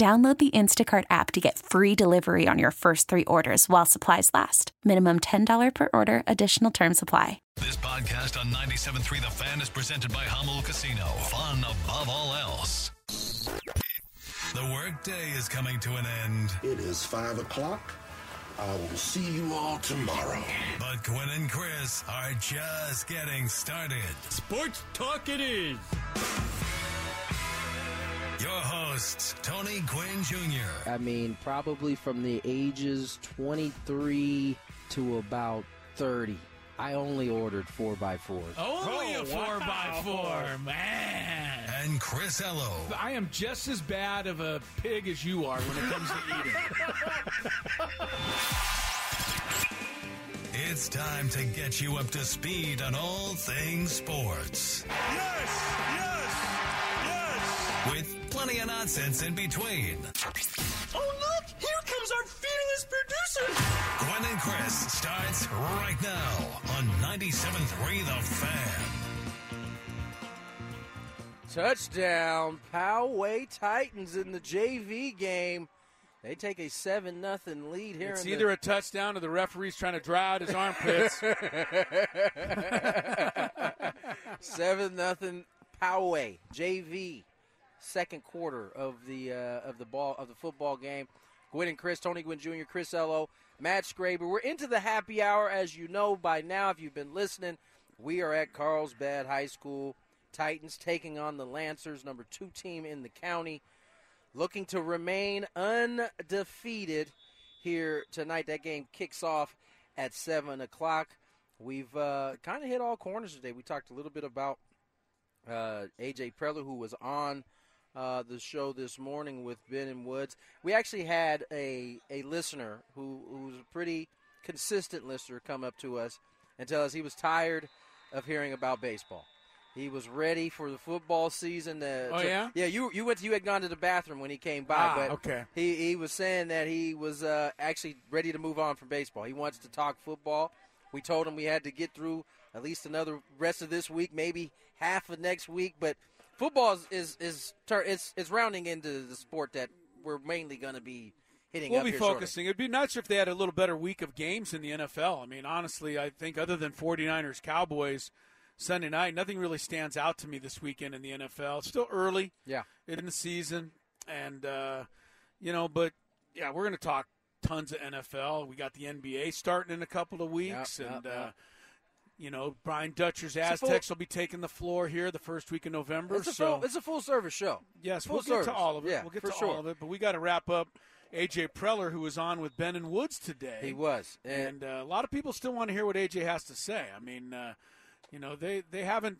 Download the Instacart app to get free delivery on your first three orders while supplies last. Minimum $10 per order, additional term supply. This podcast on 97.3 The Fan is presented by Jamul Casino. Fun above all else. The workday is coming to an end. It is five o'clock. I will see you all tomorrow. But Gwynn and Chris are just getting started. Sports talk it is. Your hosts, Tony Gwynn Jr. I mean, probably from the ages 23 to about 30. I only ordered 4x4s. Only oh, a four by four, man. And Chris Ello. I am just as bad of a pig as you are when it comes to eating. It's time to get you up to speed on all things sports. Yes, yes, yes. With plenty of nonsense in between. Oh, look, here comes our fearless producer. Gwynn and Chris starts right now on 97.3 The Fan. Touchdown, Poway Titans in the JV game. They take a 7 nothing lead here. It's in either a touchdown or the referee's trying to dry out his armpits. 7 nothing Poway JV second quarter of the uh, of the ball of the football game. Gwynn and Chris, Tony Gwynn Jr., Chris Ello, Matt Scraber. We're into the happy hour, as you know by now. If you've been listening, we are at Carlsbad High School. Titans taking on the Lancers, number two team in the county, looking to remain undefeated here tonight. That game kicks off at seven o'clock. We've uh, kind of hit all corners today. We talked a little bit about uh, AJ Preller, who was on uh, the show this morning with Ben and Woods. We actually had a, a listener who, who was a pretty consistent listener come up to us and tell us he was tired of hearing about baseball. He was ready for the football season. To, Oh, to- yeah? yeah. You you went. to, You had gone to the bathroom when he came by, Ah, but okay. he he was saying that he was uh, actually ready to move on from baseball. He wants to talk football. We told him we had to get through at least another rest of this week, maybe half of next week, but football is is is tur- it's it's rounding into the sport that we're mainly going to be hitting. We'll be here shortly. focusing. It'd be nice if they had a little better week of games in the NFL. I mean, honestly, I think other than 49ers Cowboys Sunday night, nothing really stands out to me this weekend in the NFL. It's still early Yeah, in the season, and uh, you know, but yeah, we're going to talk tons of NFL. We got the NBA starting in a couple of weeks, yeah, and yeah. Uh, you know, Brian Dutcher's a full- Aztecs will be taking the floor here the first week of November. it's a so full, it's a full service show. Yes, Full we'll get service. to all of it. Yeah, we'll get to sure. all of it, but we got to wrap up AJ Preller, who was on with Ben and Woods today. He was, and, and uh, a lot of people still want to hear what AJ has to say. I mean, uh, you know, they they haven't,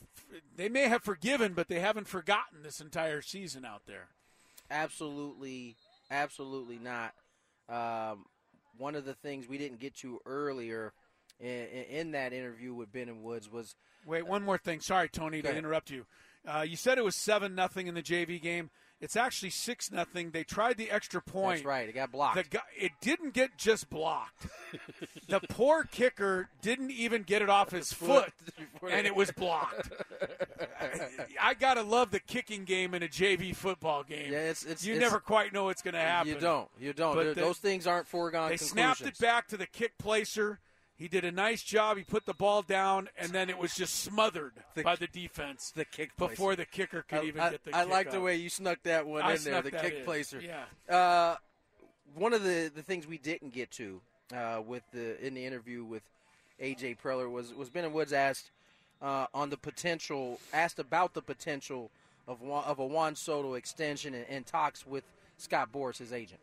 they may have forgiven, but they haven't forgotten this entire season out there. Absolutely, absolutely not. Um, one of the things we didn't get to earlier in, in that interview with Ben and Woods was Wait, one more thing. Sorry, Tony, to interrupt you. Uh, you said it was seven nothing in the JV game. It's actually six nothing. They tried the extra point. that's right. It got blocked. The guy, it didn't get just blocked. the poor kicker didn't even get it off his foot, and it was blocked. I, I gotta love the kicking game in a JV football game. yeah, it's it's you it's- never quite know what's going to happen. You don't. You don't. But the- Those things aren't foregone They snapped it back to the kick placer. He did a nice job. He put the ball down, and then it was just smothered The- by the defense The kick before the kicker could I, even I- get the I kick like the way you snuck that one I in there, the kick in. placer. Yeah. Uh, one of the, the things we didn't get to uh, with the in the interview with AJ Preller was was Ben and Woods asked uh, on the potential asked about the potential of Juan, of a Juan Soto extension and, and talks with Scott Boras, his agent.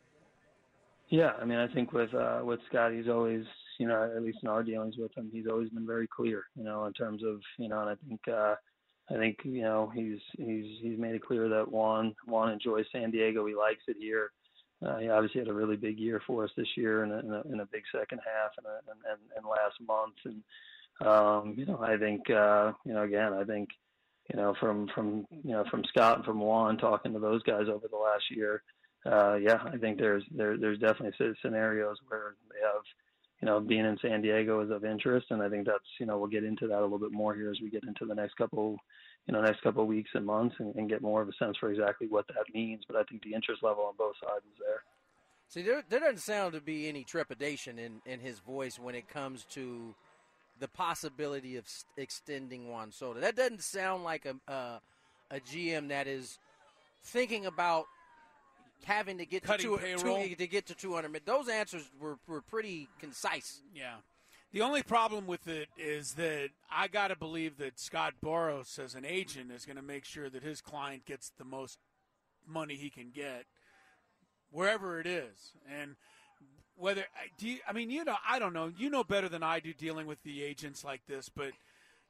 Yeah, I mean, I think with uh, with Scott, he's always, you know, at least in our dealings with him, he's always been very clear, you know, in terms of, you know, and I think, uh, I think, you know, he's he's he's made it clear that Juan Juan enjoys San Diego, he likes it here. Uh, he obviously had a really big year for us this year, and and a, and a big second half, and, and, and and last month, and um, you know, I think, uh, you know, again, I think, you know, from from you know from Scott and from Juan talking to those guys over the last year uh, yeah, I think there's there there's definitely scenarios where they have, you know, being in San Diego is of interest, and I think that's you know we'll get into that a little bit more here as we get into the next couple, you know, next couple weeks and months, and, and get more of a sense for exactly what that means. But I think the interest level on both sides is there. See, there, there doesn't sound to be any trepidation in, in his voice when it comes to the possibility of extending Juan Soto. That doesn't sound like a, uh, a GM that is thinking about having to get to, Cutting two, two, to get to 200 million. Those answers were, were pretty concise. Yeah. The only problem with it is that I got to believe that Scott Boras, as an agent, is going to make sure that his client gets the most money he can get, wherever it is. And whether do you, I mean, you know, I don't know. You know better than I do dealing with the agents like this, but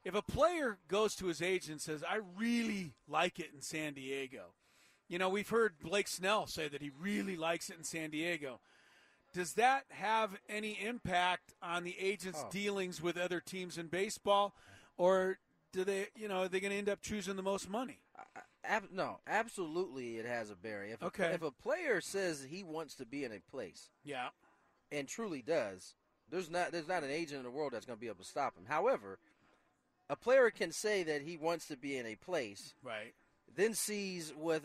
if a player goes to his agent and says, "I really like it in San Diego," you know, we've heard Blake Snell say that he really likes it in San Diego does that have any impact on the agent's Oh. dealings with other teams in baseball, or do they, you know, are they going to end up choosing the most money? Ab- no, absolutely, it has a bearing. If Okay. If a player says he wants to be in a place Yeah, and truly does, there's not there's not an agent in the world that's going to be able to stop him. However, a player can say that he wants to be in a place, right. then sees what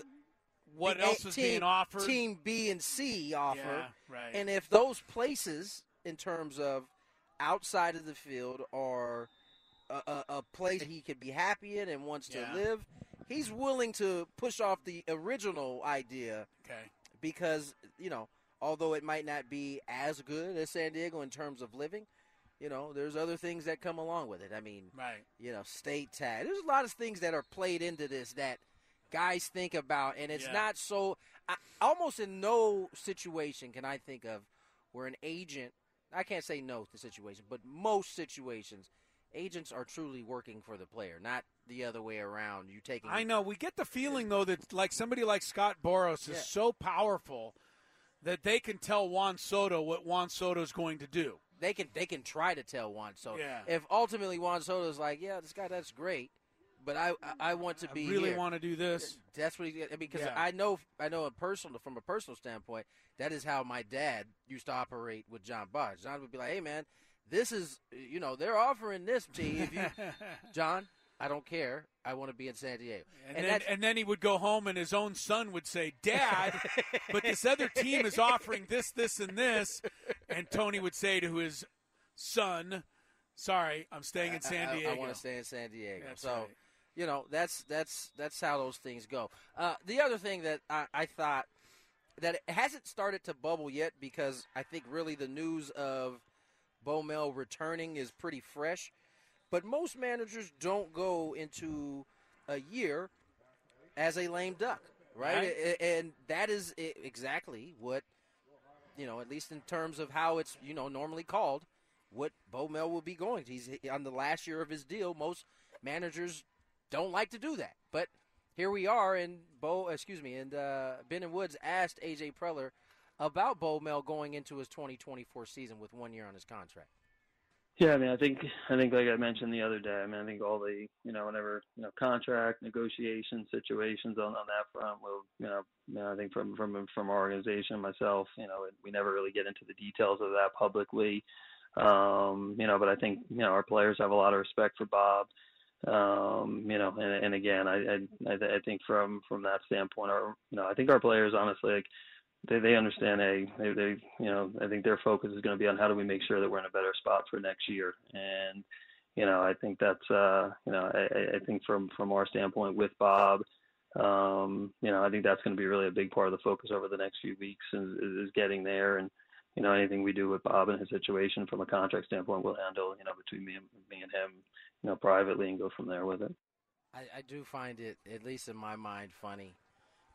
What else team, being offered? Team B and C offer, Yeah, right. and if those places, in terms of outside of the field, are a, a, a place he could be happy in and wants Yeah. to live, he's willing to push off the original idea okay. because you know, although it might not be as good as San Diego in terms of living, you know, there's other things that come along with it. I mean, Right. you know, state tag. There's a lot of things that are played into this that guys think about, and it's Yeah. not so. I, almost in no situation can I think of where an agent. I can't say no to the situation, but most situations, agents are truly working for the player, not the other way around. You taking. I know. We get the feeling though that like somebody like Scott Boras is Yeah. so powerful that they can tell Juan Soto what Juan Soto is going to do. they can they can try to tell Juan Soto. Yeah. If ultimately Juan Soto is like, yeah, this guy that's great, but I I, I want to I be really here. want to do this. That's what he. I mean, because Yeah. I know, I know, a personal from a personal standpoint, that is how my dad used to operate with John Boggs. John would be like, "Hey, man, this is, you know, they're offering this to you. You, John, I don't care. I want to be in San Diego." And, And then, and then he would go home, and his own son would say, "Dad, but this other team is offering this, this, and this." And Tony would say to his son, "Sorry, I'm staying in San I- I- Diego." I, want to stay in San Diego. That's so, right. You know, that's that's that's how those things go. Uh, the other thing that I, I thought that it hasn't started to bubble yet because I think really the news of Bomel returning is pretty fresh. But most managers don't go into a year as a lame duck, right? Right. And that is exactly what you know, at least in terms of how it's you know normally called, what Bomel will be going. He's on the last year of his deal. Most managers don't like to do that, but here we are. And Bo, excuse me, and uh, Ben and Woods asked AJ Preller about Bo Mel going into his 2024 season with one year on his contract. Yeah, I mean, I think I think like I mentioned the other day. I mean, I think all the you know whenever you know contract negotiation situations on on that front will you know, you know I think from from from our organization myself, you know, we never really get into the details of that publicly. Um, you know, but I think you know our players have a lot of respect for Bob. Um, you know, and, and again, I, I I think from from that standpoint, our you know I think our players honestly like they they understand a they they you know I think their focus is going to be on how do we make sure that we're in a better spot for next year. And you know I think that's uh you know I, I think from from our standpoint with Bob um you know I think that's going to be really a big part of the focus over the next few weeks is, is getting there. And you know anything we do with Bob and his situation from a contract standpoint we'll handle you know between me and me and him you know privately and go from there with it. I, I do find it, at least in my mind, funny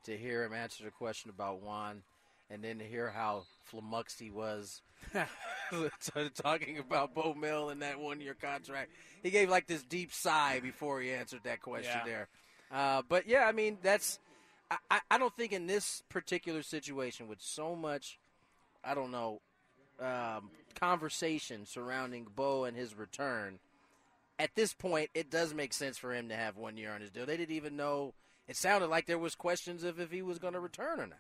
to hear him answer the question about Juan and then to hear how flummoxed he was talking about Bo Mel and that one year contract. He gave like this deep sigh before he answered that question Yeah. there. Uh, but yeah, I mean, that's. I- I, I don't think in this particular situation with so much, I don't know, um, conversation surrounding Bo and his return, at this point, it does make sense for him to have one year on his deal. They didn't even know. It sounded like there was questions of if he was going to return or not.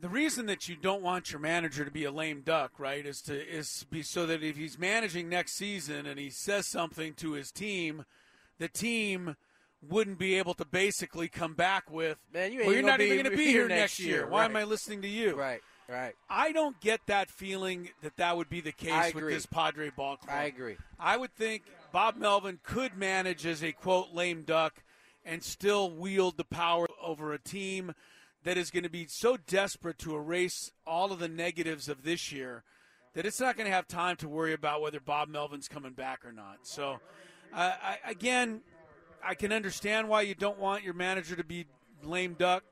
The reason that you don't want your manager to be a lame duck, right, is to is be so that if he's managing next season and he says something to his team, the team wouldn't be able to basically come back with, Man, you ain't well, you're not be even going to be here next year. year." Why am I listening to you? Right, right. I don't get that feeling that that would be the case with this Padre ball club. I agree. I would think Bob Melvin could manage as a quote lame duck and still wield the power over a team that is going to be so desperate to erase all of the negatives of this year that it's not going to have time to worry about whether Bob Melvin's coming back or not. So, uh, I, again, I can understand why you don't want your manager to be lame duck,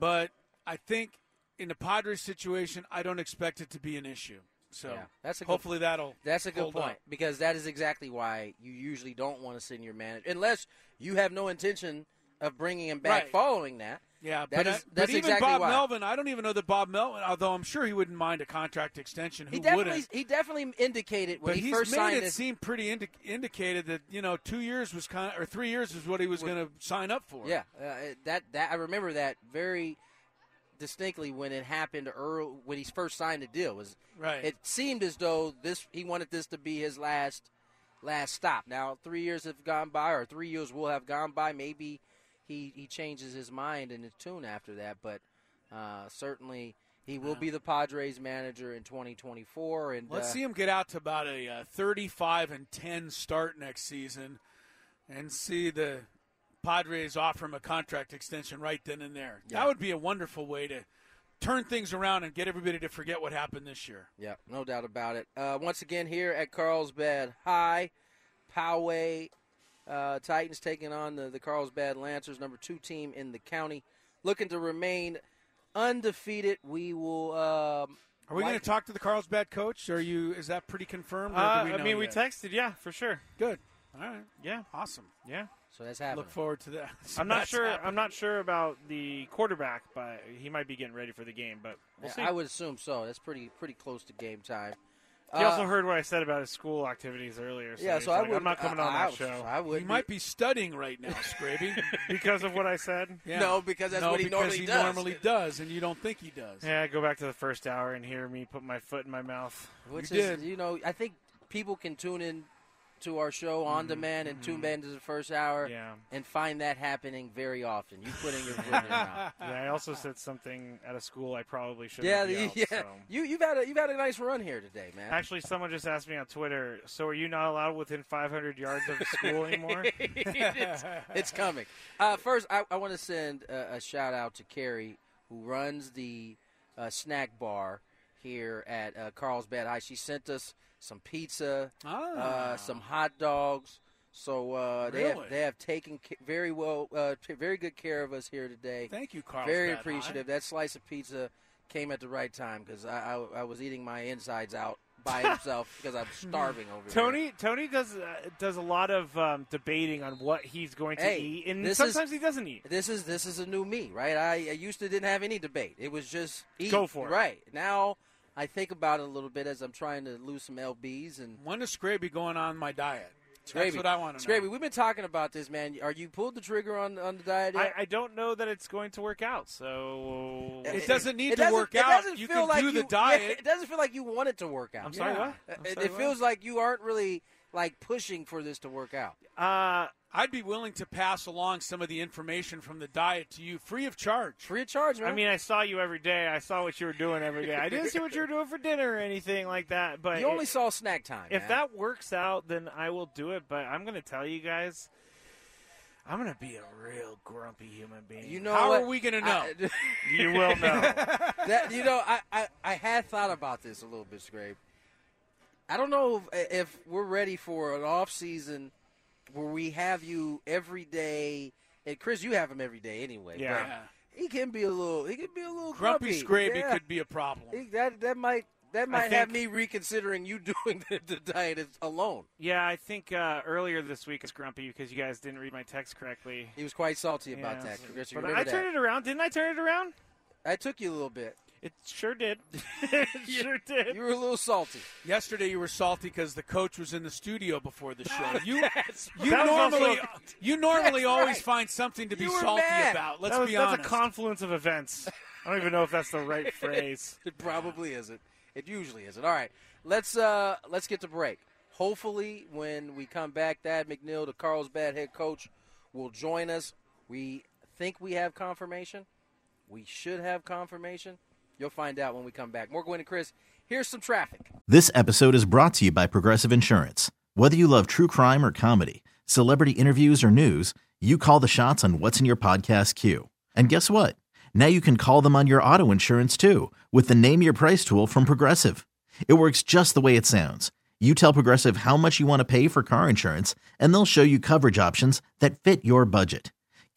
but I think in the Padres situation, I don't expect it to be an issue. So Yeah, that's a good- hopefully that'll That's a good point up. because that is exactly why you usually don't want to send your manager unless you have no intention of bringing him back Right. following that. Yeah, That but, is- uh, but even exactly Bob why. Melvin, I don't even know that Bob Melvin, although I'm sure he wouldn't mind a contract extension. Who He definitely wouldn't? he definitely indicated when But he first signed it this. seem pretty indi- indicated that you know two years was kind of, or three years was what he was going to sign up for. Yeah, uh, that that I remember that very distinctly when it happened early when he first signed the deal. Was Right. It seemed as though this he wanted this to be his last last stop. Now three years have gone by, or three years will have gone by. Maybe he he changes his mind and his tune after that, but uh, certainly. He will be the Padres manager in 2024, and Let's uh, see him get out to about a uh, 35 and 10 start next season, and see the Padres offer him a contract extension right then and there. Yeah. That would be a wonderful way to turn things around and get everybody to forget what happened this year. Yeah, no doubt about it. Uh, once again, here at Carlsbad High, Poway uh, Titans taking on the, the Carlsbad Lancers, number two team in the county, looking to remain undefeated. We will. Um, Are we going to talk to the Carlsbad coach? Are you? Is that pretty confirmed? Or Uh, do we I know mean, we texted, yeah, for sure. Good. All right. Yeah, Awesome. yeah. So that's happening. Look forward to that. I'm not sure. happening. I'm not sure about the quarterback, but he might be getting ready for the game. But we'll see. I would assume so. That's pretty pretty close to game time. he also Uh, heard what I said about his school activities earlier. So yeah, he's so I like, would. I'm not coming on I, that show I would. He might be studying right now, Scraby. because of what I said. Yeah. No, because that's No, what he because normally he does. normally does, and you don't think he does. Yeah, go back to the first hour and hear me put my foot in my mouth. Which You is, did. you know, I think people can tune in to our show on demand and tune in to the first hour Mm-hmm. Yeah. and find that happening very often. You putting your foot in your mouth. Yeah, I also said something at a school I probably should. Yeah, be the, out, yeah. so. You you've had a you've had a nice run here today, man. Actually, someone just asked me on Twitter. So, are you not allowed within 500 yards of the school anymore? it's, it's coming. Uh, first, I, I want to send a, a shout out to Carrie, who runs the uh, snack bar here at uh, Carlsbad High. She sent us some pizza, Ah. uh, some hot dogs. So uh, they have they have taken very well, uh, very good care of us here today. Thank you, Carl. Very appreciative. That slice of pizza came at the right time because I, I I was eating my insides out by himself because I'm starving over here. Tony Tony does uh, does a lot of um, debating on what he's going to Hey, eat, and this is- sometimes he doesn't eat. This is this is a new me, right? I, I used to didn't have any debate. It was just eat. Go for it. Right now, I think about it a little bit as I'm trying to lose some lbs and. When is Scraby going on my diet? Scraby, That's what I want to know. We've been talking about this, man. Are you pulled the trigger on on the diet yet? I, I don't know that it's going to work out. So It doesn't need It to doesn't- work out. doesn't You feel can like do the diet. yeah, it doesn't feel like you want it to work out. I'm sorry, Yeah. what? I'm It, sorry, it what? feels like you aren't really like pushing for this to work out. Uh, I'd be willing to pass along some of the information from the diet to you free of charge. Free of charge, man. I mean, I saw you every day. I saw what you were doing every day. I didn't see what you were doing for dinner or anything like that. But you only it- saw snack time. if man. that works out, then I will do it. But I'm going to tell you guys, I'm going to be a real grumpy human being. you know How what? are we gonna know? I- you will know. that you know, I, I, I had thought about this a little bit, Scrape. I don't know if, if we're ready for an off season where we have you every day. And Chris, you have him every day anyway. but Yeah. he can be a little. He can be a little Grumpy grumpy. Scraby Yeah. could be a problem. He- that that might that might have me reconsidering you doing the, the diet alone. yeah, I think uh, earlier this week it's grumpy because you guys didn't read my text correctly. He was quite salty about Yeah, that. Chris, but I that? turned it around. Didn't I turn it around? I took you a little bit. It sure did. it sure did. You were a little salty. Yesterday you were salty because the coach was in the studio before the show. You you That normally you normally That's always right. find something to be salty mad. about. Let's that was, be that's a confluence of events. I don't even know if that's the right phrase. It probably isn't. It usually isn't. All right, let's uh let's get to break. Hopefully, when we come back, Thadd McNeal, the Carlsbad head coach, will join us. We think we have confirmation. We should have confirmation. You'll find out when we come back. More Gwynn and Chris. Here's some traffic. This episode is brought to you by Progressive Insurance. Whether you love true crime or comedy, celebrity interviews or news, you call the shots on what's in your podcast queue. And guess what? Now you can call them on your auto insurance too with the Name Your Price tool from Progressive. It works just the way it sounds. You tell Progressive how much you want to pay for car insurance, and they'll show you coverage options that fit your budget.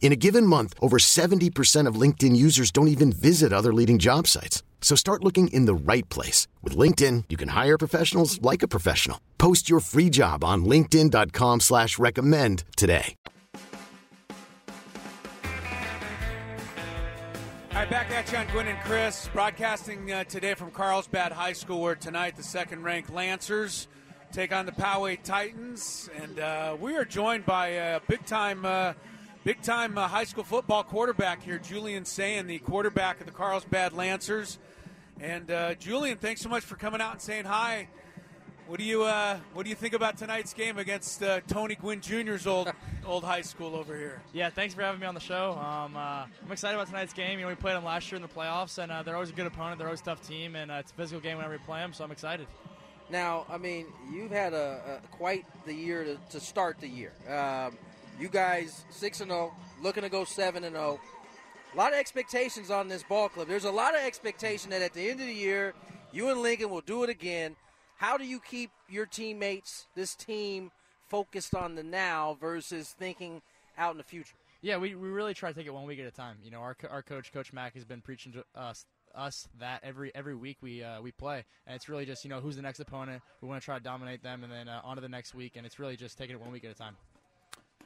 In a given month, over 70% of LinkedIn users don't even visit other leading job sites. So start looking in the right place. With LinkedIn, you can hire professionals like a professional. Post your free job on linkedin.com slash recommend today. All right, back at you on Gwynn and Chris, broadcasting uh, today from Carlsbad High School, where tonight the second-ranked Lancers take on the Poway Titans, and uh, we are joined by a big-time, uh, big-time uh, high school football quarterback here, Julian Sayin, the quarterback of the Carlsbad Lancers. And uh, Julian, thanks so much for coming out and saying hi. What do you uh, What do you think about tonight's game against uh, Tony Gwynn Jr.'s old old high school over here? Yeah, thanks for having me on the show. Um, uh, I'm excited about tonight's game. You know, we played them last year in the playoffs, and uh, they're always a good opponent. They're always a tough team, and uh, it's a physical game whenever we play them. So I'm excited. Now, I mean, you've had a, a quite the year to, to start the year. Um, you guys six and zero, looking to go seven and zero. A lot of expectations on this ball club. There's a lot of expectation that at the end of the year, you and Lincoln will do it again. How do you keep your teammates, this team, focused on the now versus thinking out in the future? Yeah, we, we really try to take it one week at a time. You know, our, our coach, Coach Mack, has been preaching to us us that every every week we uh, we play, and it's really just you know who's the next opponent. We want to try to dominate them, and then uh, on to the next week, and it's really just taking it one week at a time.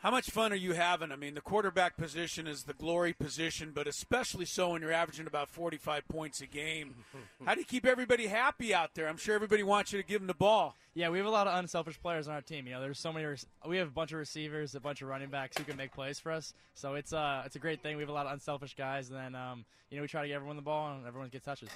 How much fun are you having? I mean, the quarterback position is the glory position, but especially so when you're averaging about 45 points a game. How do you keep everybody happy out there? I'm sure everybody wants you to give them the ball. Yeah, we have a lot of unselfish players on our team. You know, there's so many. Rec- we have a bunch of receivers, a bunch of running backs who can make plays for us. So it's uh it's a great thing. We have a lot of unselfish guys, and then um, you know we try to get everyone the ball and everyone gets touches.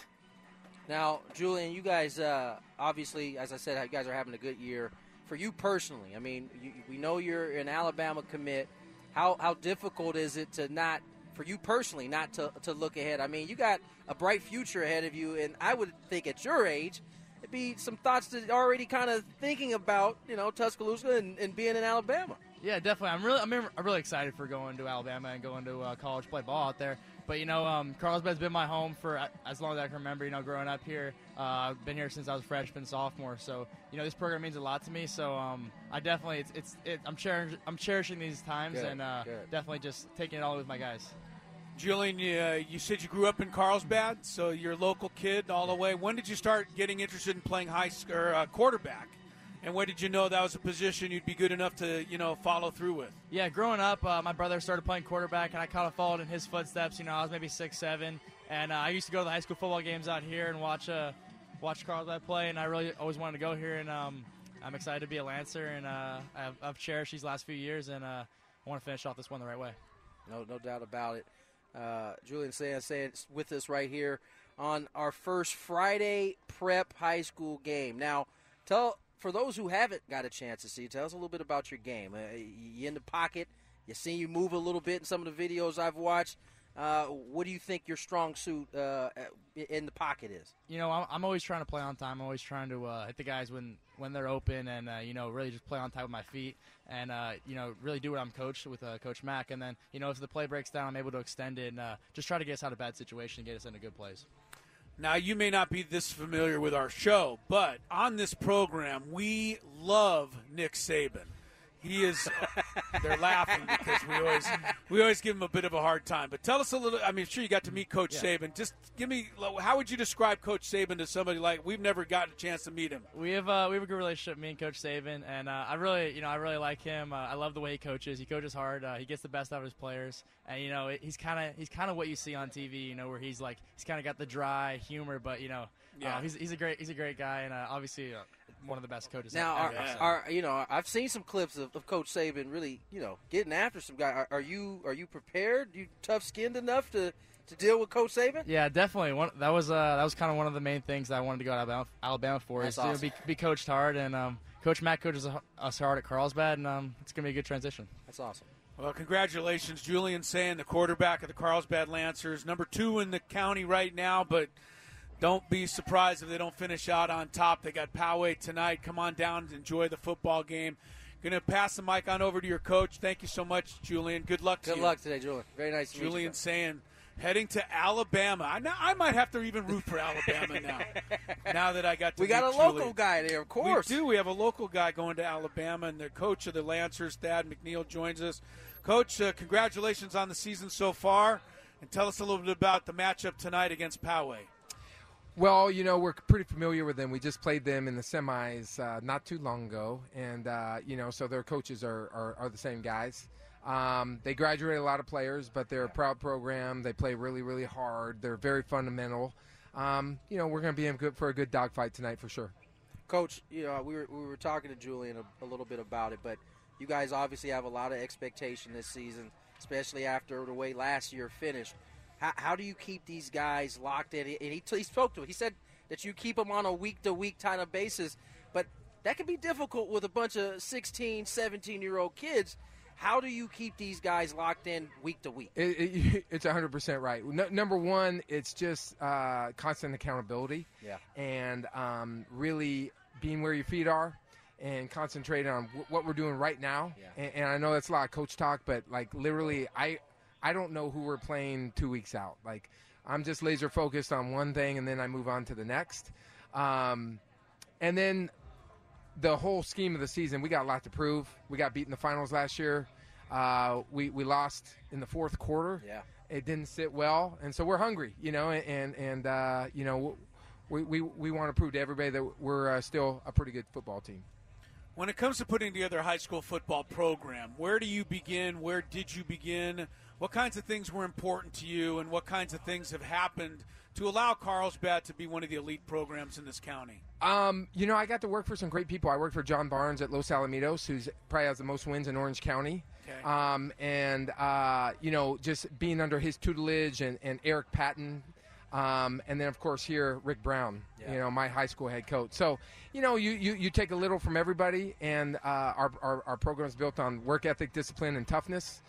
Now, Julian, you guys uh, obviously, as I said, you guys are having a good year. For you personally, I mean, you, we know you're an Alabama commit. How how difficult is it to not, for you personally, not to, to look ahead? I mean, you got a bright future ahead of you, and I would think at your age, it'd be some thoughts to already kind of thinking about, you know, Tuscaloosa and, and being in Alabama. Yeah, definitely. I'm really, I'm, really excited for going to Alabama and going to uh, college play ball out there. But you know, um, Carlsbad's been my home for as long as I can remember. You know, growing up here, uh, I've been here since I was freshman, sophomore. So you know, this program means a lot to me. So um, I definitely, it's, it's it, I'm cherishing, I'm cherishing these times, Good, and uh, definitely just taking it all with my guys. Julian, you, uh, you said you grew up in Carlsbad, so you're a local kid all the way. When did you start getting interested in playing high school or, uh, quarterback? And when did you know that was a position you'd be good enough to, you know, follow through with? Yeah, growing up, uh, my brother started playing quarterback, and I kind of followed in his footsteps. You know, I was maybe six, seven, and uh, I used to go to the high school football games out here and watch uh, watch Carlsbad play. And I really always wanted to go here, and um, I'm excited to be a Lancer, and uh, I've, I've cherished these last few years, and uh, I want to finish off this one the right way. No, no doubt about it. Uh, Julian Sayin saying with us right here on our first Friday prep high school game. Now, tell for those who haven't got a chance to see, tell us a little bit about your game. Uh, you in the pocket? You see you move a little bit in some of the videos I've watched. Uh, what do you think your strong suit uh, in the pocket is? You know, I'm, I'm always trying to play on time. I'm always trying to uh, hit the guys when, when they're open, and uh, you know, really just play on time with my feet, and uh, you know, really do what I'm coached with uh, Coach Mack. And then, you know, if the play breaks down, I'm able to extend it and just try to get us out of bad situation and get us into good plays. Now, you may not be this familiar with our show, but on this program, we love Nick Saban. He is. they're laughing because we always we always give him a bit of a hard time. But tell us a little. I mean, sure you got to meet Coach Yeah. Saban. Just give me. How would you describe Coach Saban to somebody like we've never gotten a chance to meet him? We have uh, we have a good relationship, me and Coach Saban, and uh, I really, you know, I really like him. Uh, I love the way he coaches. He coaches hard. Uh, he gets the best out of his players, and you know, he's kind of he's kind of what you see on TV. You know, where he's like he's kind of got the dry humor, but you know, Yeah. uh, he's he's a great he's a great guy, and uh, obviously uh, one of the best coaches. Now, ever, are, so. are you know? I've seen some clips of, of Coach Saban really, you know, getting after some guy. Are, are you are you prepared? You tough skinned enough to, to deal with Coach Saban? Yeah, definitely. One, that was uh, that was kind of one of the main things that I wanted to go to Alabama, Alabama for. That's is to awesome. be, be coached hard, and um, Coach Matt coaches us hard at Carlsbad, and um, it's gonna be a good transition. That's awesome. Well, congratulations, Julian Sayin, the quarterback of the Carlsbad Lancers, number two in the county right now. But don't be surprised if they don't finish out on top. They got Poway tonight. Come on down and enjoy the football game. Going to pass the mic on over to your coach. Thank you so much, Julian. Good luck to Good you. luck today, Julian. Very nice to meet you. Julian Sayin heading to Alabama. I, now, I might have to even root for Alabama now. now that I got to We got a local guy there, of course. We do. We have a local guy going to Alabama, and the coach of the Lancers, Thadd McNeal, joins us. Coach, uh, congratulations on the season so far, and tell us a little bit about the matchup tonight against Poway. Well, you know, we're pretty familiar with them. We just played them in the semis uh, not too long ago, and uh, you know, so their coaches are, are, are the same guys. Um, they graduate a lot of players, but they're a proud program. They play really, really hard. They're very fundamental. Um, you know, we're going to be in good for a good dogfight tonight for sure. Coach, you know, we were, we were talking to Julian a, a little bit about it, but you guys obviously have a lot of expectation this season, especially after the way last year finished. How, how do you keep these guys locked in? And he, he spoke to it. He said that you keep them on a week to week kind of basis, but that can be difficult with a bunch of 16, 17 year old kids. How do you keep these guys locked in week to week? It, it, it's 100% right. No, number one, it's just uh, constant accountability. Yeah. And um, really being where your feet are and concentrating on w- what we're doing right now. Yeah. And, and I know that's a lot of coach talk, but like literally, I I don't know who we're playing two weeks out. Like I'm just laser focused on one thing, and then I move on to the next. Um, and then the whole scheme of the season, we got a lot to prove. We got beat in the finals last year. Uh, we we lost in the fourth quarter. Yeah. It didn't sit well, and so we're hungry, you know, and and uh, you know, we we, we want to prove to everybody that we're uh, still a pretty good football team. When it comes to putting together a high school football program, where do you begin? Where did you begin? What kinds of things were important to you, and what kinds of things have happened to allow Carlsbad to be one of the elite programs in this county? Um, you know, I got to work for some great people. I worked for John Barnes at Los Alamitos, who's probably has the most wins in Orange County. Okay. Um, and uh, you know, just being under his tutelage and, and Eric Patton, um, and then of course here Rick Brown, Yeah. you know, my high school head coach. So, you know, you, you, you take a little from everybody, and uh, our, our our program is built on work ethic, discipline, and toughness,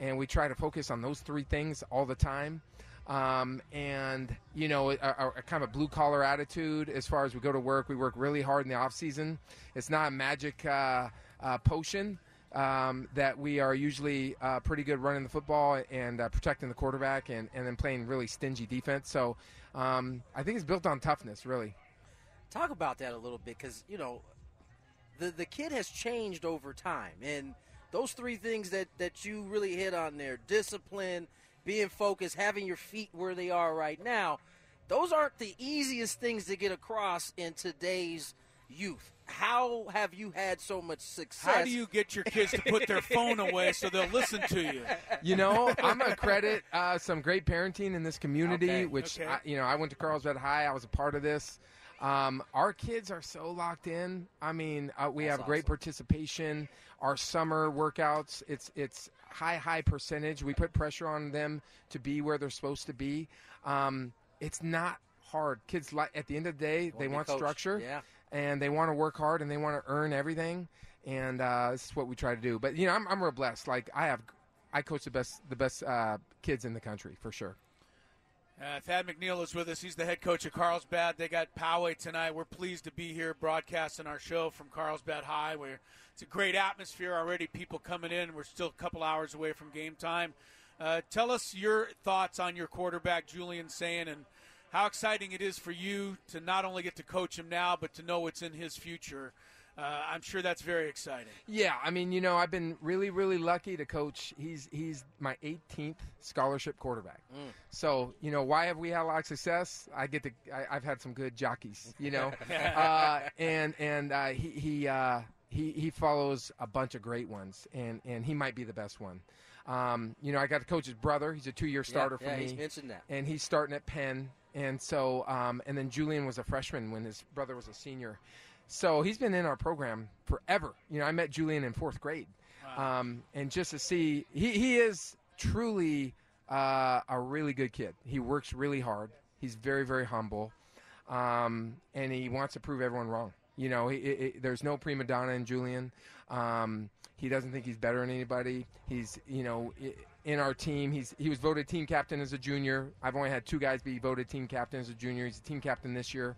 and we try to focus on those three things all the time. um, and you know, a, a, a kind of blue collar attitude as far as we go to work. We work really hard in the off season. It's not a magic uh, uh, potion. Um, that we are usually uh, pretty good running the football and uh, protecting the quarterback and, and then playing really stingy defense. So um, I think it's built on toughness, really. Talk about that a little bit because, you know, the, the kid has changed over time. And those three things that, that you really hit on there discipline, being focused, having your feet where they are right now those aren't the easiest things to get across in today's youth. How have you had so much success? How do you get your kids to put their phone away so they'll listen to you? You know, I'm gonna credit uh, some great parenting in this community, Okay, which okay. I, you know I went to Carlsbad High. I was a part of this. Um, our kids are so locked in. I mean, uh, we That's have great participation. Our summer workouts, it's it's high high percentage. We put pressure on them to be where they're supposed to be. Um, it's not hard. Kids like at the end of the day, they want structure Yeah. and they want to work hard and they want to earn everything. And uh, this is what we try to do. But you know, I'm, I'm real blessed. Like I have, I coach the best the best uh, kids in the country for sure. Uh, Thadd McNeal is with us. He's the head coach of Carlsbad. They got Poway tonight. We're pleased to be here broadcasting our show from Carlsbad High, where it's a great atmosphere already. People coming in. We're still a couple hours away from game time. Uh, tell us your thoughts on your quarterback, Julian Sayin, and how exciting it is for you to not only get to coach him now, but to know what's in his future. Uh, I'm sure that's very exciting. Yeah, I mean, you know, I've been really, really lucky to coach. He's he's my 18th scholarship quarterback. Mm. So, you know, why have we had a lot of success? I get to. I, I've had some good jockeys, you know, uh, and and uh, he he uh, he he follows a bunch of great ones, and and he might be the best one. Um, you know, I got to coach his brother. He's a two-year starter yeah, for me. he's mentioned that. and he's starting at Penn. And so, um, and then Julian was a freshman when his brother was a senior. So he's been in our program forever. You know, I met Julian in fourth grade. Um, and just to see, he, he is truly uh, a really good kid. He works really hard. He's very, very humble. Um, and he wants to prove everyone wrong. You know, he- there's no prima donna in Julian. Um, he doesn't think he's better than anybody. He's, you know, in our team, he's he was voted team captain as a junior. I've only had two guys be voted team captain as a junior. He's a team captain this year,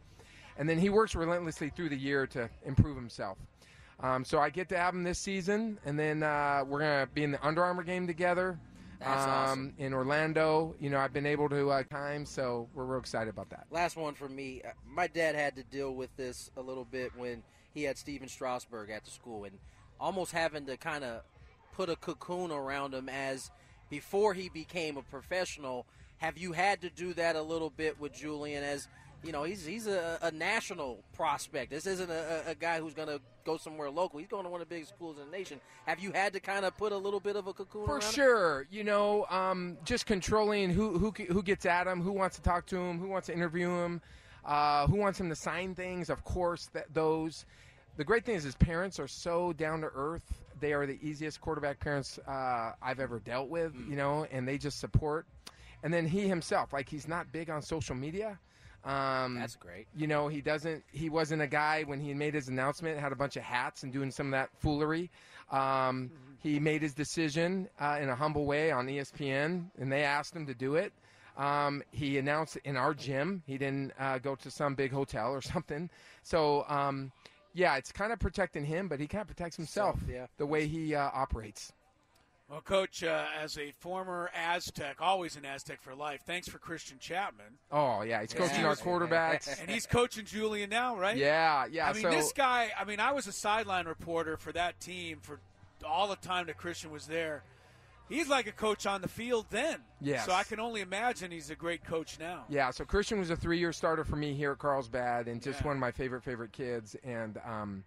and then he works relentlessly through the year to improve himself. Um, so I get to have him this season, and then uh, we're gonna be in the Under Armour game together. That's um, awesome. In Orlando, you know, I've been able to uh, time, so we're real excited about that. Last one for me. Uh, My dad had to deal with this a little bit when he had Stephen Strasburg at the school and almost having to kind of put a cocoon around him as before he became a professional. Have you had to do that a little bit with Julian as you know, he's he's a, a national prospect. This isn't a, a- guy who's going to go somewhere local. He's going to one of the biggest schools in the nation. Have you had to kind of put a little bit of a cocoon For around him? sure, you know, um, just controlling who who who gets at him, who wants to talk to him, who wants to interview him, uh, who wants him to sign things. Of course, that those. The great thing is his parents are so down to earth. They are the easiest quarterback parents uh, I've ever dealt with, you know, and they just support. And then he himself, like he's not big on social media. Um, That's great. You know, he doesn't. He wasn't a guy when he made his announcement had a bunch of hats and doing some of that foolery. Um, he made his decision uh, in a humble way on ESPN, and they asked him to do it. Um, he announced in our gym. He didn't uh, go to some big hotel or something. So, um, yeah, it's kind of protecting him, but he kind of protects himself Self, yeah. the way he uh, operates. Well, Coach, uh, as a former Aztec, always an Aztec for life, thanks for Christian Chapman. Oh yeah, he's coaching our quarterbacks. And he's coaching Julian now, right? Yeah, yeah, I mean, so- this guy, I mean, I was a sideline reporter for that team for all the time that Christian was there. He's like a coach on the field then. Yeah. So I can only imagine he's a great coach now. Yeah, so Christian was a three-year starter for me here at Carlsbad, and just Yeah. one of my favorite favorite kids. And um,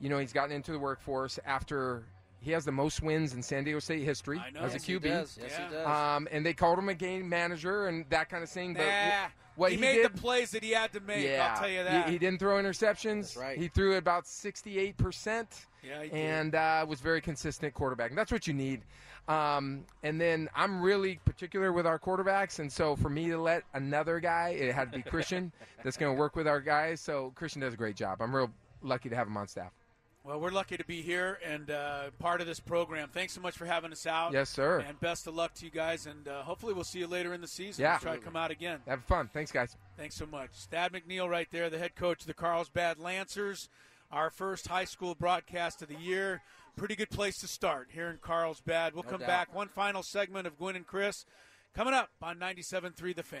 you know, he's gotten into the workforce after he has the most wins in San Diego State history I know. as Yes, a he QB. does. Yes, he does. Um, and they called him a game manager and that kind of thing. But Nah, what he, he, made did, the plays that he had to make. yeah, I'll tell you he- that. He, didn't throw interceptions. That's right. He threw about sixty-eight percent. Yeah, he did. and uh, was very consistent quarterback. And that's what you need. Um, and then I'm really particular with our quarterbacks, and so for me to let another guy, it had to be Christian that's going to work with our guys. So Christian does a great job. I'm real lucky to have him on staff. Well, we're lucky to be here and uh, part of this program. Thanks so much for having us out. Yes, sir. And best of luck to you guys. And uh, hopefully we'll see you later in the season. Yeah. We'll try to come out again. Have fun. Thanks, guys. Thanks so much. Thadd McNeal right there, the head coach of the Carlsbad Lancers. Our first high school broadcast of the year. Pretty good place to start here in Carlsbad. We'll No come doubt. back. One final segment of Gwynn and Chris coming up on 97.3 The Fan.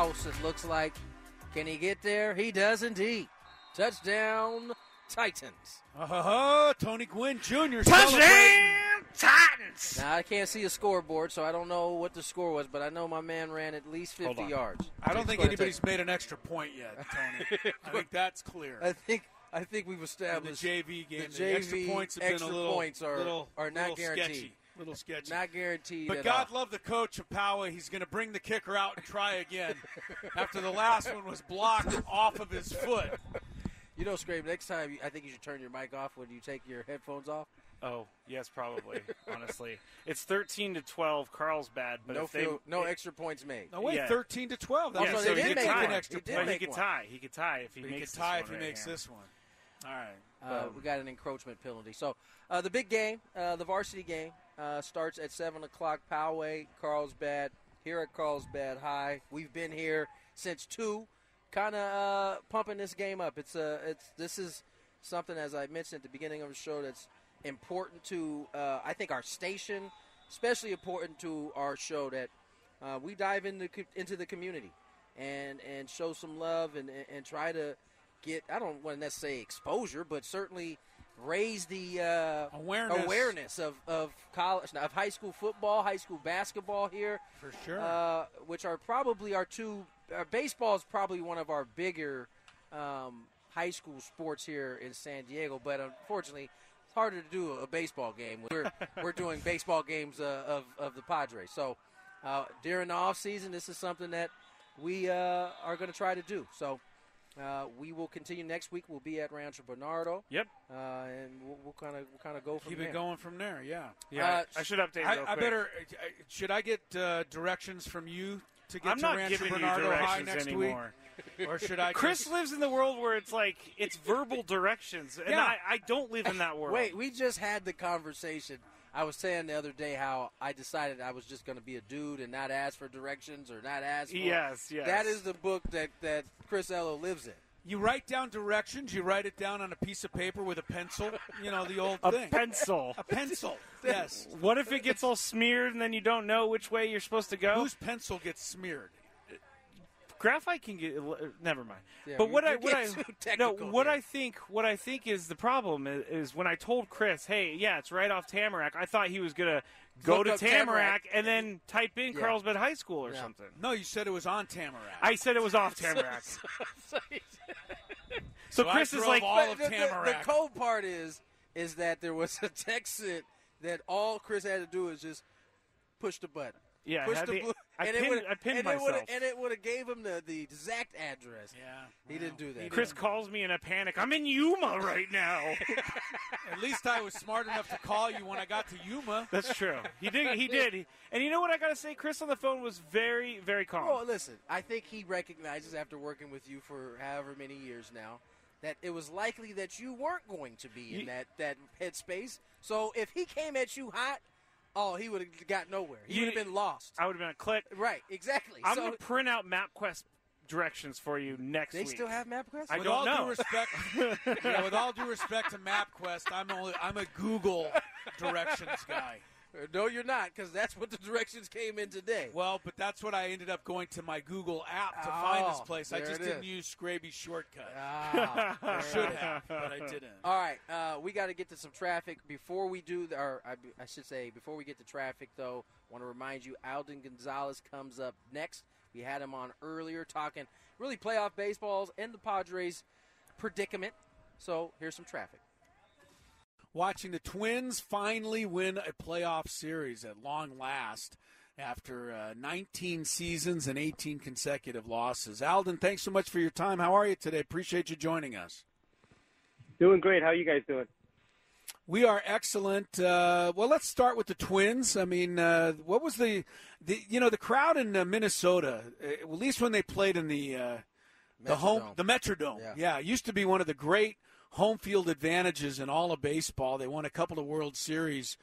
House. It looks like. Can he get there? He does indeed. Touchdown, Titans. Oh, Tony Gwynn Jr. Touchdown, Titans. Now I can't see a scoreboard, so I don't know what the score was, but I know my man ran at least 50 yards. I don't It's think anybody's take- made an extra point yet, Tony. I think that's clear. I think I think we've In the established JV game, The the JV extra points have been a little, points are little, are not little guaranteed. Sketchy, little sketchy. Not guaranteed. But at God all. love the coach of Power. He's going to bring the kicker out and try again after the last one was blocked off of his foot. You know, Scrape. Next time, I think you should turn your mic off when you take your headphones off. Oh, yes, probably. honestly, it's thirteen to twelve. Carlsbad, but no if they, field, no extra points made. No, wait, Yeah. 13 to 12. That's was so so they he did could make tie an extra He did point. He could one. tie. He could tie if he, He makes could tie if he right makes here. this one. All right. Uh, Um, we got an encroachment penalty. So uh, the big game, uh, the varsity game, uh, starts at seven o'clock. Poway, Carlsbad, here at Carlsbad High. We've been here since two, kind of uh, pumping this game up. It's uh, it's this is something as I mentioned at the beginning of the show that's important to uh, I think our station, especially important to our show that uh, we dive into into the community and and show some love and and, and try to get I don't want to necessarily say exposure, but certainly raise the uh, Awareness. awareness of of college of high school football, high school basketball here For sure. uh, which are probably our two. Uh, baseball is probably one of our bigger um, high school sports here in San Diego, but unfortunately, it's harder to do a baseball game. We're we're doing baseball games uh, of of the Padres. So uh, during the off season, this is something that we uh, are going to try to do. So. Uh, we will continue next week. We'll be at Rancho Bernardo. Yep. Uh, and we'll, we'll kind of we'll kind of go from Keep there. it going from there, yeah. Yeah, Uh, I, I should update. I, real I better. uh, Should I get uh, directions from you to get I'm to not Rancho giving Bernardo you High directions next anymore. week? Or should I Chris just- lives in the world where it's like it's verbal directions, and Yeah. I, I don't live in that world. Wait, we just had the conversation. I was saying the other day how I decided I was just going to be a dude and not ask for directions or not ask for. Yes, yes. That is the book that that Chris Ello lives in. You write down directions. You write it down on a piece of paper with a pencil. You know the old thing. A thing. pencil. A pencil. Yes. What if it gets all smeared and then you don't know which way you're supposed to go? Whose pencil gets smeared? Graphite can get never mind Yeah, but what i what i no technical what here. i think what i think is the problem is, is when i told chris hey yeah it's right off tamarack i thought he was gonna go Look to tamarack, Tamarack. and then type in Yeah. carlsbad high school or Yeah. something No, you said it was on Tamarack. i said it was off tamarack so So I chris is drove like all of the, the- the cold part is is that there was a text sent that all Chris had to do is just push the button. Yeah, I the the- blue, I and pinned- it would I pinned and it would've- myself. and it would have gave him the, the exact address. Yeah, he didn't do that. chris calls me in a panic i'm in yuma right now At least I was smart enough to call you when I got to Yuma. that's true he did he did and you know what i gotta say chris on the phone was very very calm Well, listen, I think he recognizes after working with you for however many years now that it was likely that you weren't going to be in that that headspace. So if he came at you hot, oh, he would have got nowhere. He You- would have been lost. i would have been a click Right, exactly. i'm so gonna print out mapquest directions for you next week. they week still have MapQuest. I with don't all know. due respect, yeah, with all due respect to MapQuest, I'm only I'm a Google directions guy. No, you're not, because that's what the directions came in today. Well, but that's what I ended up going to my Google app to find this Oh, place. I just didn't is. use Scraby's shortcut. Ah, I should have, but I didn't. All right, uh, we got to get to some traffic before we do. The, or I, I should say, before we get to traffic, though, want to remind you, Alden Gonzalez comes up next. We had him on earlier, talking really playoff baseballs and the Padres predicament. So here's some traffic. Watching the Twins finally win a playoff series at long last after uh, 19 seasons and 18 consecutive losses. Alden, thanks so much for your time. How are you today? Appreciate you joining us. Doing great. How are you guys doing? We are excellent. Uh, well, let's start with the Twins. I mean, uh, what was the, the you know the crowd in uh, Minnesota? Uh, at least when they played in the uh, the home the Metrodome. Yeah. Yeah. it used to be one of the great home field advantages in all of baseball. They won a couple of World Series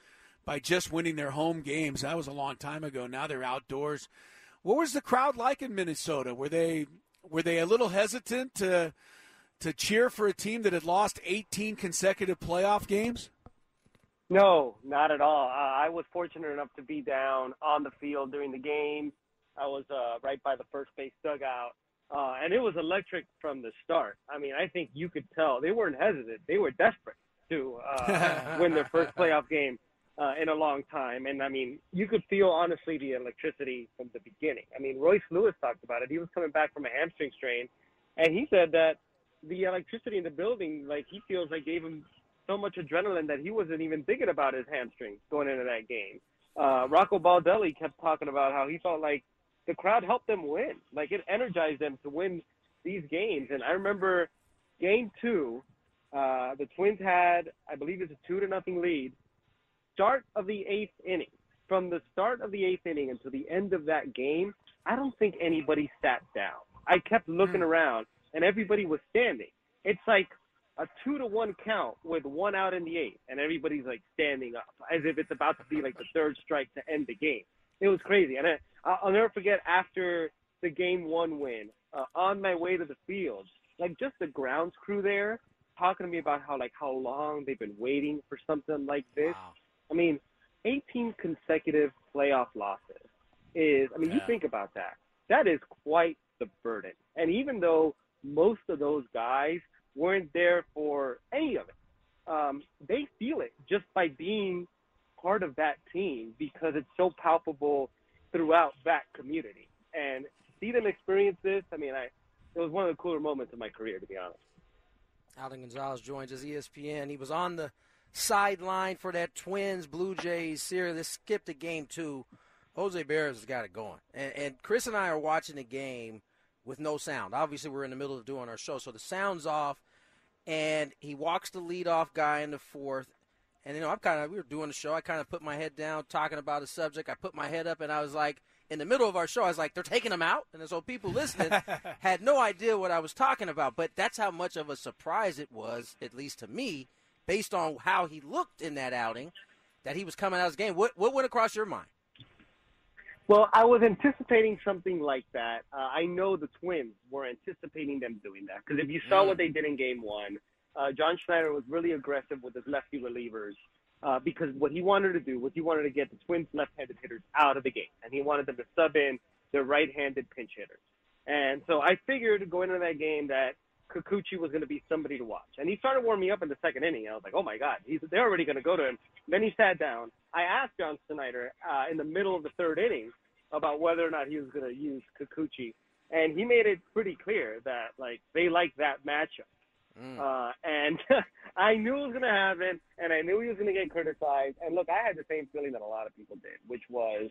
by just winning their home games. That was a long time ago. Now they're outdoors. What was the crowd like in Minnesota? Were they were they a little hesitant to to cheer for a team that had lost 18 consecutive playoff games? No, not at all. Uh, I was fortunate enough to be down on the field during the game. I was uh, right by the first base dugout, uh, and it was electric from the start. I mean, I think you could tell they weren't hesitant; they were desperate to uh, win their first playoff game uh, in a long time. And I mean, you could feel honestly the electricity from the beginning. I mean, Royce Lewis talked about it. He was coming back from a hamstring strain, and he said that the electricity in the building, like he feels like gave him so much adrenaline that he wasn't even thinking about his hamstrings going into that game. Uh, Rocco Baldelli kept talking about how he felt like the crowd helped them win. Like it energized them to win these games. And I remember game two, uh, the Twins had, I believe it's a two to nothing lead. Start of the eighth inning. From the start of the eighth inning until the end of that game, I don't think anybody sat down. I kept looking around and everybody was standing. It's like a two to one count with one out in the eighth, and everybody's like standing up as if it's about to be like the third strike to end the game. It was crazy, and I, I'll never forget after the game one win, uh, on my way to the field, like just the grounds crew there talking to me about how like how long they've been waiting for something like this. I mean, 18 consecutive playoff losses is. I mean, you think about that. That is quite the burden. And even though most of those guys weren't there for any of it, um, they feel it just by being part of that team because it's so palpable throughout that community. And see them experience this, I mean, I it was one of the cooler moments of my career, to be honest. Alden Gonzalez joins us, ESPN. He was on the sideline for that Twins Blue Jays series. They skipped a game two. Jose Berrios has got it going. And, and Chris and I are watching the game with no sound. Obviously, we're in the middle of doing our show, so the sound's off. And he walks the leadoff guy in the fourth. And, you know, I'm kind of, we were doing the show. I kind of put my head down, talking about a subject. I put my head up, and I was like, in the middle of our show, I was like, they're taking him out. And so people listening had no idea what I was talking about. But that's how much of a surprise it was, at least to me, based on how he looked in that outing, that he was coming out of his game. What, what went across your mind? Well, I was anticipating something like that. Uh, I know the Twins were anticipating them doing that because if you saw what they did in Game One, uh, John Schneider was really aggressive with his lefty relievers uh, because what he wanted to do was he wanted to get the Twins' left-handed hitters out of the game, and he wanted them to sub in their right-handed pinch hitters. And so I figured going into that game that Kikuchi was going to be somebody to watch. And he started warming up in the second inning. I was like, oh my God, he's, they're already going to go to him. Then he sat down. I asked John Schneider uh, in the middle of the third inning about whether or not he was going to use Kikuchi. And he made it pretty clear that like they like that matchup. Mm. Uh, and I knew it was going to happen, and I knew he was going to get criticized. And look, I had the same feeling that a lot of people did, which was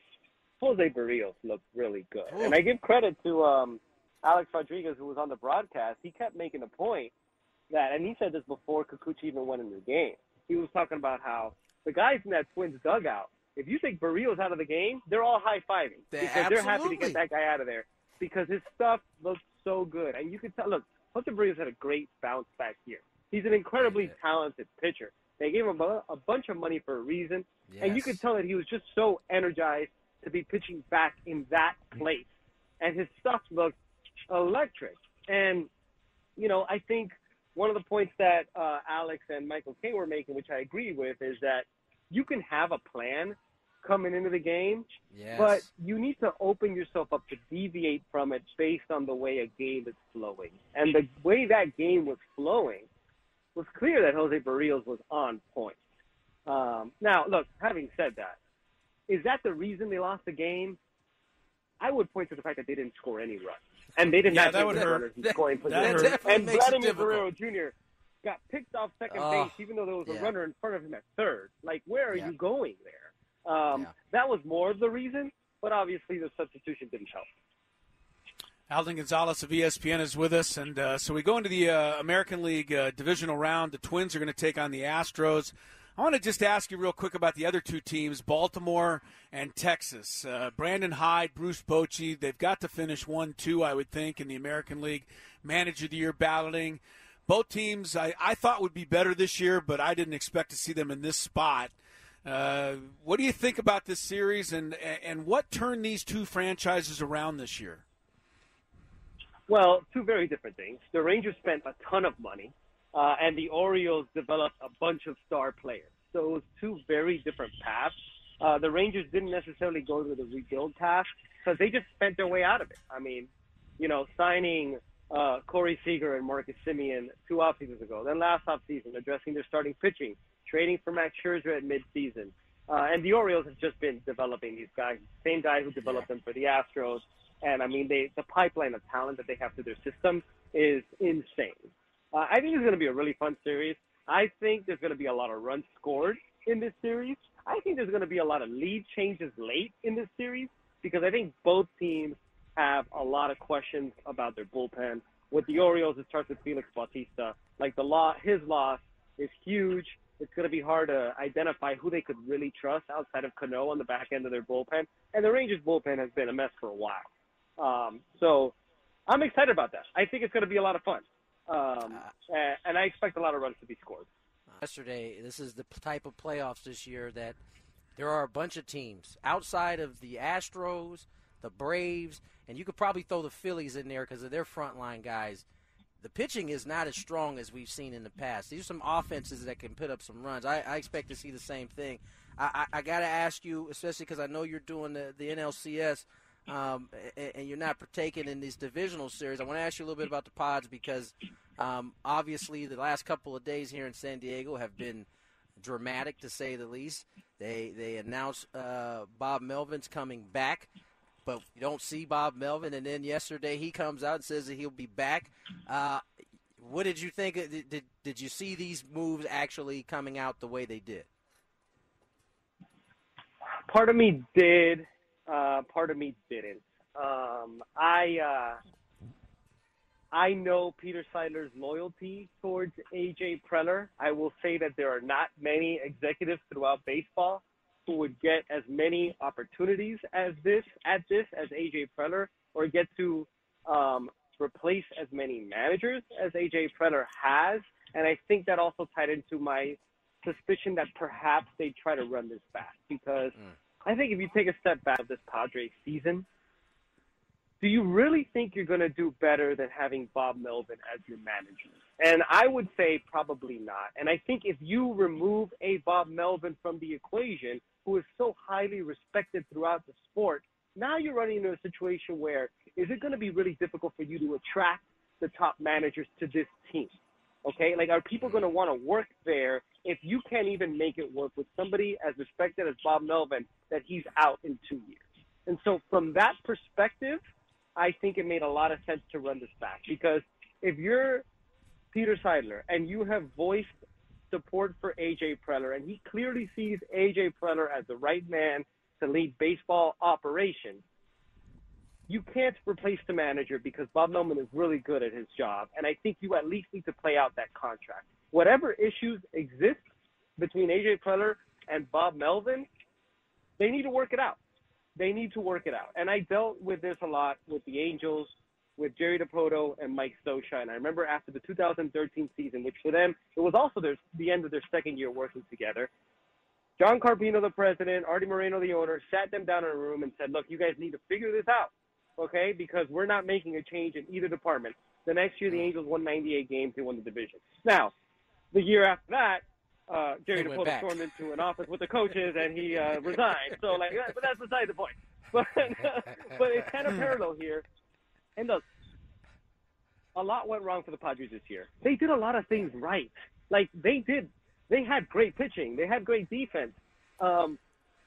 Jose Berrios looked really good. And I give credit to um, Alex Rodriguez, who was on the broadcast. He kept making the point that, and he said this before Kikuchi even went in the game. He was talking about how the guys in that Twins dugout, if you take Berrios out of the game, they're all high fiving because they're happy to get that guy out of there because his stuff looks so good. And you could tell, look, Jose Berrios had a great bounce back here. He's an incredibly talented pitcher. They gave him a, a bunch of money for a reason, and you could tell that he was just so energized to be pitching back in that place. And his stuff looked electric. And, you know, I think one of the points that uh, Alex and Michael King were making, which I agree with, is that you can have a plan coming into the game, Yes. but you need to open yourself up to deviate from it based on the way a game is flowing. And the way that game was flowing was clear that Jose Berrios was on point. Um, now, look, having said that, is that the reason they lost the game? I would point to the fact that they didn't score any runs. And they didn't Yeah, have that any would hurt. runners in scoring That That And Vladimir difficult. Guerrero Jr. got picked off second Oh, base, even though there was a yeah. runner in front of him at third. Like, where are Yeah. you going there? Um, Yeah. That was more of the reason, but obviously the substitution didn't help. Alden Gonzalez of ESPN is with us, and uh, so we go into the uh, American League uh, divisional round. The Twins are going to take on the Astros. I want to just ask you real quick about the other two teams, Baltimore and Texas. Uh, Brandon Hyde, Bruce Bochy, they've got to finish one, two, I would think, in the American League Manager of the Year balloting. Both teams I, I thought would be better this year, but I didn't expect to see them in this spot. Uh, what do you think about this series, and and what turned these two franchises around this year? Well, two very different things. The Rangers spent a ton of money, uh, and the Orioles developed a bunch of star players. So it was two very different paths. Uh, the Rangers didn't necessarily go to the rebuild path because they just spent their way out of it. I mean, you know, signing uh, Corey Seager and Marcus Semien two off seasons ago, then last off season addressing their starting pitching, trading for Max Scherzer at midseason. Uh, and the Orioles have just been developing these guys. Same guy who developed them for the Astros. And I mean, they the pipeline of talent that they have through their system is insane. Uh, I think it's going to be a really fun series. I think there's going to be a lot of runs scored in this series. I think there's going to be a lot of lead changes late in this series because I think both teams have a lot of questions about their bullpen. With the Orioles, it starts with Felix Bautista. Like the law, his loss is huge. It's going to be hard to identify who they could really trust outside of Cano on the back end of their bullpen. And the Rangers bullpen has been a mess for a while. Um, so I'm excited about that. I think it's going to be a lot of fun. Um, and, and I expect a lot of runs to be scored. yesterday. This is the type of playoffs this year that there are a bunch of teams outside of the Astros, the Braves, and you could probably throw the Phillies in there because of their frontline guys. The pitching is not as strong as we've seen in the past. These are some offenses that can put up some runs. I, I expect to see the same thing. I, I, I got to ask you, especially because I know you're doing the, the NLCS um, and, and you're not partaking in these divisional series. I want to ask you a little bit about the pods because um, obviously the last couple of days here in San Diego have been dramatic to say the least. They they announced uh, Bob Melvin's coming back, but you don't see Bob Melvin. And then yesterday he comes out and says that he'll be back. Uh, what did you think? Did, did you see these moves actually coming out the way they did? Part of me did. Uh, part of me didn't. Um, I uh, I know Peter Seidler's loyalty towards AJ Preller. I will say that there are not many executives throughout baseball who would get as many opportunities as this at this as AJ Preller, or get to um, replace as many managers as AJ Preller has. And I think that also tied into my suspicion that perhaps they try to run this back because I think if you take a step back of this Padres season, do you really think you're going to do better than having Bob Melvin as your manager? And I would say probably not. And I think if you remove a Bob Melvin from the equation, who is so highly respected throughout the sport, now you're running into a situation where is it going to be really difficult for you to attract the top managers to this team? Okay, like are people going to want to work there if you can't even make it work with somebody as respected as Bob Melvin that he's out in two years? And so from that perspective, I think it made a lot of sense to run this back because if you're Peter Seidler and you have voiced support for AJ Preller and he clearly sees AJ Preller as the right man to lead baseball operations, you can't replace the manager because Bob Melvin is really good at his job. And I think you at least need to play out that contract. Whatever issues exist between AJ Preller and Bob Melvin, they need to work it out. They need to work it out. And I dealt with this a lot with the Angels, with Jerry Dipoto and Mike Scioscia. And I remember after the 2013 season, which for them, it was also their, the end of their second year working together. John Carpino, the president, Arte Moreno, the owner, sat them down in a room and said, look, you guys need to figure this out, okay? Because we're not making a change in either department. The next year, the Angels won 98 games. They won the division. Now, the year after that, uh, Jerry Dipoto stormed into an office with the coaches and he uh, resigned. So, like, but that's beside the point. But, but it's kind of parallel here. And look, a lot went wrong for the Padres this year. They did a lot of things right. Like they did, they had great pitching. They had great defense. Um,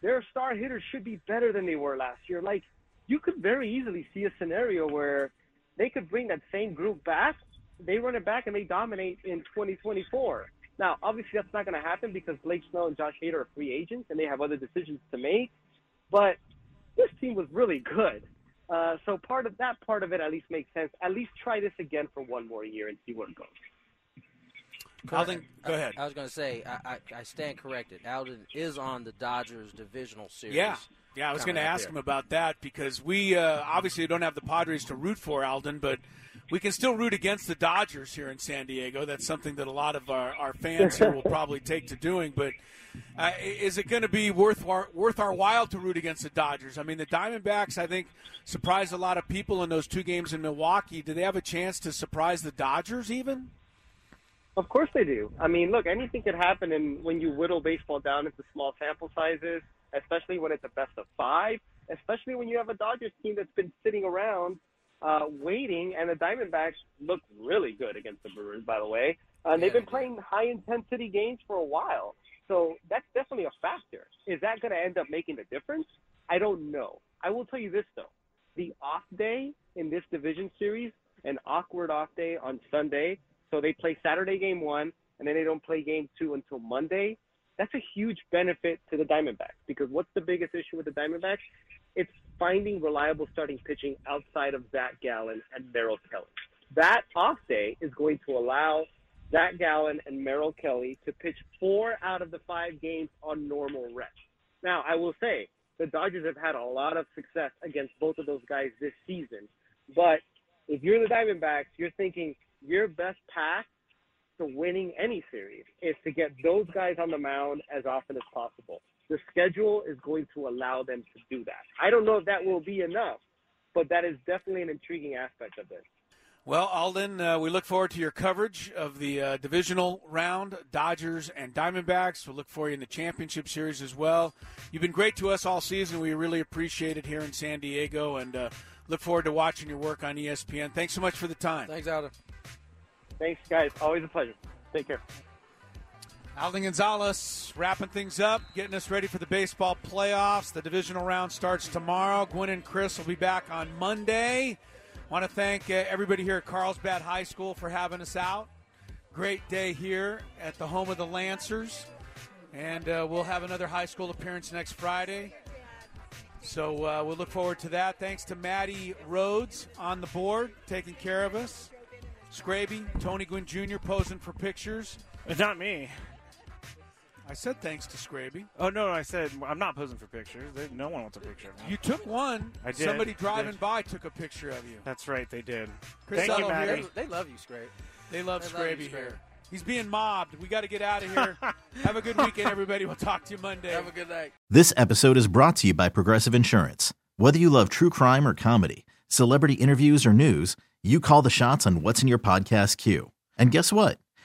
their star hitters should be better than they were last year. Like you could very easily see a scenario where they could bring that same group back. They run it back and they dominate in 2024. Now, obviously, that's not going to happen because Blake Snell and Josh Hader are free agents and they have other decisions to make. But this team was really good. Uh, so part of that part of it at least makes sense. At least try this again for one more year and see where it goes. Alden, go ahead. I, I was going to say, I, I, I stand corrected. Alden is on the Dodgers divisional series. Yeah. Yeah, I was going to ask him about that because we uh, obviously don't have the Padres to root for, Alden, but we can still root against the Dodgers here in San Diego. That's something that a lot of our, our fans here will probably take to doing. But uh, is it going to be worth our, worth our while to root against the Dodgers? I mean, the Diamondbacks, I think, surprised a lot of people in those two games in Milwaukee. Do they have a chance to surprise the Dodgers even? Of course they do. I mean, look, anything could happen, and when you whittle baseball down into small sample sizes, especially when it's a best of five, especially when you have a Dodgers team that's been sitting around uh, waiting, and the Diamondbacks look really good against the Brewers, by the way. Uh, and they've been playing high intensity games for a while, so that's definitely a factor. Is that going to end up making a difference? I don't know. I will tell you this though: the off day in this division series, an awkward off day on Sunday, so they play Saturday game one, and then they don't play game two until Monday. That's a huge benefit to the Diamondbacks because what's the biggest issue with the Diamondbacks? It's finding reliable starting pitching outside of Zach Gallen and Merrill Kelly. That off day is going to allow Zach Gallen and Merrill Kelly to pitch four out of the five games on normal rest. Now, I will say the Dodgers have had a lot of success against both of those guys this season, but if you're the Diamondbacks, you're thinking your best path to winning any series is to get those guys on the mound as often as possible. The schedule is going to allow them to do that. I don't know if that will be enough, but that is definitely an intriguing aspect of this. Well, Alden, uh, we look forward to your coverage of the uh, divisional round, Dodgers and Diamondbacks. We'll look for you in the championship series as well. You've been great to us all season. We really appreciate it here in San Diego, and uh, look forward to watching your work on ESPN. Thanks so much for the time. Thanks, Alden. Thanks, guys. Always a pleasure. Take care. Alden Gonzalez wrapping things up, getting us ready for the baseball playoffs. The divisional round starts tomorrow. Gwynn and Chris will be back on Monday. Want to thank uh, everybody here at Carlsbad High School for having us out. Great day here at the home of the Lancers. And uh, we'll have another high school appearance next Friday. So uh, we'll look forward to that. Thanks to Maddie Rhodes on the board, taking care of us. Scraby, Tony Gwynn Jr. posing for pictures. It's not me. I said thanks to Scraby. Oh no, I said I'm not posing for pictures. They, no one wants a picture of me. You took one. I did. Somebody driving did. by took a picture of you. That's right, they did. Chris Thank you, Ello here. Maddie. They love you, Scrape. They love They love you, Scraby here. He's being mobbed. We got to get out of here. Have a good weekend, everybody. We'll talk to you Monday. Have a good night. This episode is brought to you by Progressive Insurance. Whether you love true crime or comedy, celebrity interviews or news, you call the shots on what's in your podcast queue. And guess what?